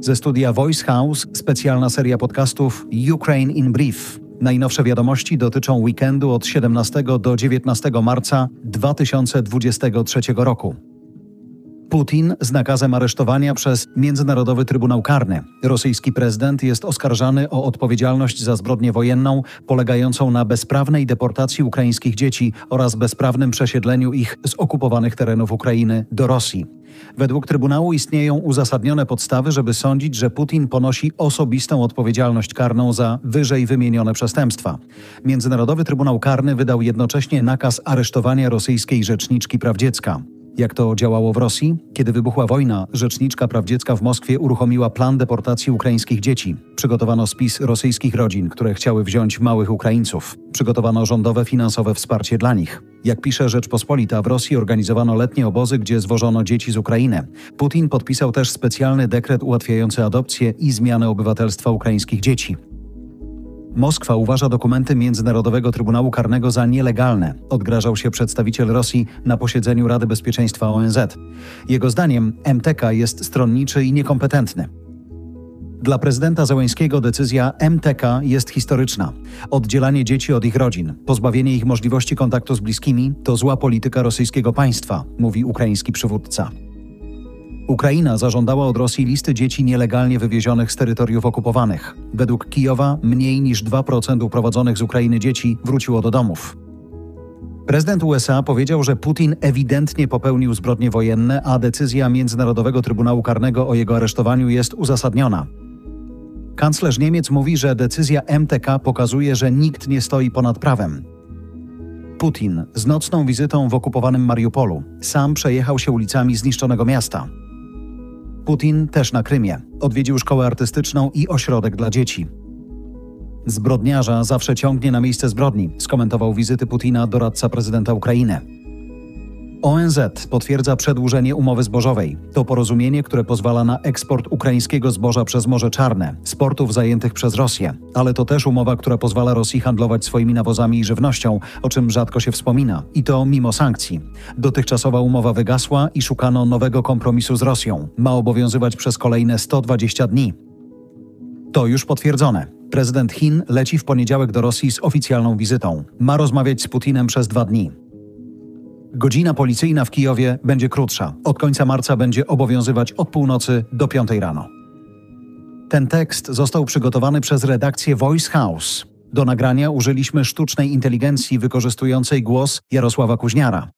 Ze studia Voice House specjalna seria podcastów Ukraine in Brief. Najnowsze wiadomości dotyczą weekendu od 17 do 19 marca 2023 roku. Putin z nakazem aresztowania przez Międzynarodowy Trybunał Karny. Rosyjski prezydent jest oskarżany o odpowiedzialność za zbrodnię wojenną polegającą na bezprawnej deportacji ukraińskich dzieci oraz bezprawnym przesiedleniu ich z okupowanych terenów Ukrainy do Rosji. Według Trybunału istnieją uzasadnione podstawy, żeby sądzić, że Putin ponosi osobistą odpowiedzialność karną za wyżej wymienione przestępstwa. Międzynarodowy Trybunał Karny wydał jednocześnie nakaz aresztowania rosyjskiej rzeczniczki praw dziecka. Jak to działało w Rosji? Kiedy wybuchła wojna, Rzeczniczka Praw Dziecka w Moskwie uruchomiła plan deportacji ukraińskich dzieci. Przygotowano spis rosyjskich rodzin, które chciały wziąć małych Ukraińców. Przygotowano rządowe finansowe wsparcie dla nich. Jak pisze Rzeczpospolita, w Rosji organizowano letnie obozy, gdzie zwożono dzieci z Ukrainy. Putin podpisał też specjalny dekret ułatwiający adopcję i zmianę obywatelstwa ukraińskich dzieci. Moskwa uważa dokumenty Międzynarodowego Trybunału Karnego za nielegalne, odgrażał się przedstawiciel Rosji na posiedzeniu Rady Bezpieczeństwa ONZ. Jego zdaniem MTK jest stronniczy i niekompetentny. Dla prezydenta Zełęńskiego decyzja MTK jest historyczna. Oddzielanie dzieci od ich rodzin, pozbawienie ich możliwości kontaktu z bliskimi to zła polityka rosyjskiego państwa, mówi ukraiński przywódca. Ukraina zażądała od Rosji listy dzieci nielegalnie wywiezionych z terytoriów okupowanych. Według Kijowa mniej niż 2% uprowadzonych z Ukrainy dzieci wróciło do domów. Prezydent USA powiedział, że Putin ewidentnie popełnił zbrodnie wojenne, a decyzja Międzynarodowego Trybunału Karnego o jego aresztowaniu jest uzasadniona. Kanclerz Niemiec mówi, że decyzja MTK pokazuje, że nikt nie stoi ponad prawem. Putin z nocną wizytą w okupowanym Mariupolu sam przejechał się ulicami zniszczonego miasta. Putin też na Krymie. Odwiedził szkołę artystyczną i ośrodek dla dzieci. Zbrodniarza zawsze ciągnie na miejsce zbrodni, skomentował wizyty Putina doradca prezydenta Ukrainy. ONZ potwierdza przedłużenie umowy zbożowej. To porozumienie, które pozwala na eksport ukraińskiego zboża przez Morze Czarne, z portów zajętych przez Rosję. Ale to też umowa, która pozwala Rosji handlować swoimi nawozami i żywnością, o czym rzadko się wspomina. I to mimo sankcji. Dotychczasowa umowa wygasła i szukano nowego kompromisu z Rosją. Ma obowiązywać przez kolejne 120 dni. To już potwierdzone. Prezydent Chin leci w poniedziałek do Rosji z oficjalną wizytą. Ma rozmawiać z Putinem przez dwa dni. Godzina policyjna w Kijowie będzie krótsza. Od końca marca będzie obowiązywać od północy do piątej rano. Ten tekst został przygotowany przez redakcję Voice House. Do nagrania użyliśmy sztucznej inteligencji wykorzystującej głos Jarosława Kuźniara.